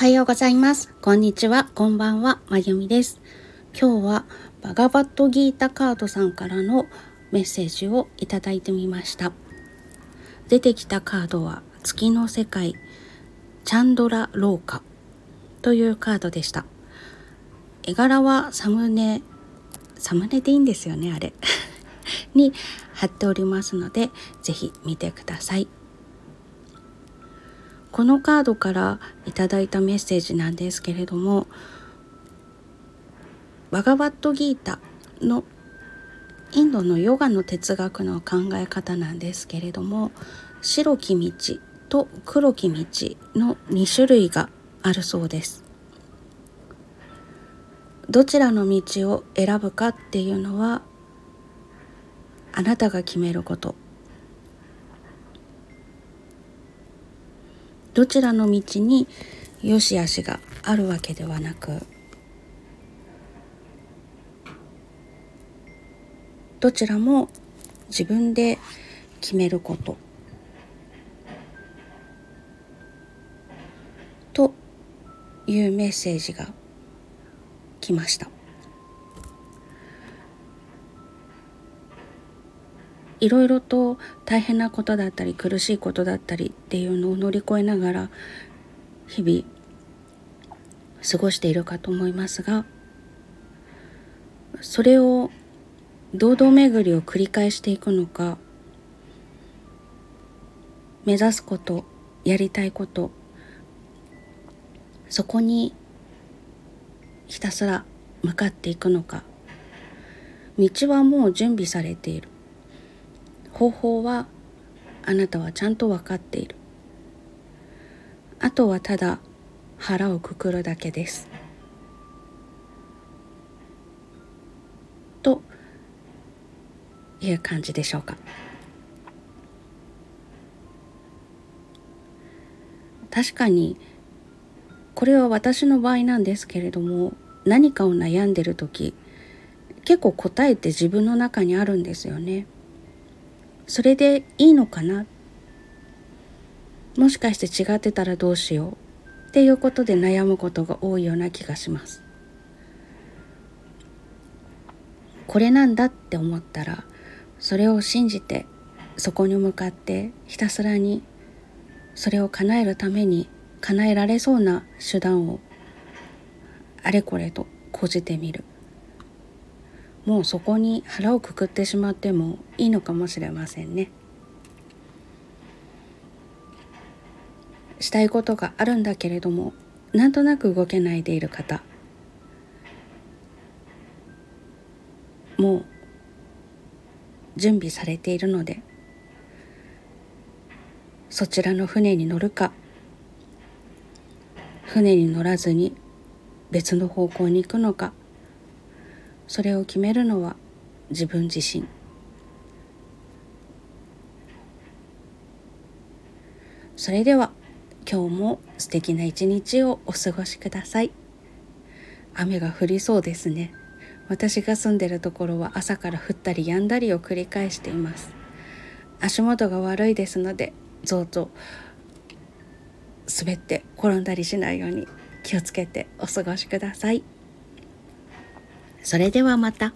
はようございます。こんにちは。こんばんは。まゆみです。今日はバガバットギータカードさんからのメッセージをいただいてみました。出てきたカードは月の世界チャンドラ廊下というカードでした。絵柄はサムネ、サムネでいいんですよね、あれ。に貼っておりますので、ぜひ見てください。このカードからいただいたメッセージなんですけれどもバガバットギータのインドのヨガの哲学の考え方なんですけれども白き道と黒き道の2種類があるそうです。どちらの道を選ぶかっていうのはあなたが決めること。どちらの道に良し悪しがあるわけではなくどちらも自分で決めることというメッセージが来ました。いろいろと大変なことだったり苦しいことだったりっていうのを乗り越えながら日々過ごしているかと思いますがそれを堂々巡りを繰り返していくのか目指すことやりたいことそこにひたすら向かっていくのか道はもう準備されている。方法はあなたはちゃんと分かっている。あとはただ腹をくくるだけです。という感じでしょうか。確かにこれは私の場合なんですけれども何かを悩んでる時結構答えって自分の中にあるんですよね。それでいいのかな？もしかして違ってたらどうしようっていうことで悩むことが多いような気がします。これなんだって思ったらそれを信じてそこに向かってひたすらにそれを叶えるために叶えられそうな手段をあれこれと講じてみる。もうそこに腹をくくってしまってもいいのかもしれませんね。したいことがあるんだけれどもなんとなく動けないでいる方。もう準備されているのでそちらの船に乗るか。船に乗らずに別の方向に行くのか。それを決めるのは自分自身。それでは今日も素敵な一日をお過ごしください。雨が降りそうですね。私が住んでるところは朝から降ったり止んだりを繰り返しています。足元が悪いですのでどうぞ滑って転んだりしないように気をつけてお過ごしください。それではまた。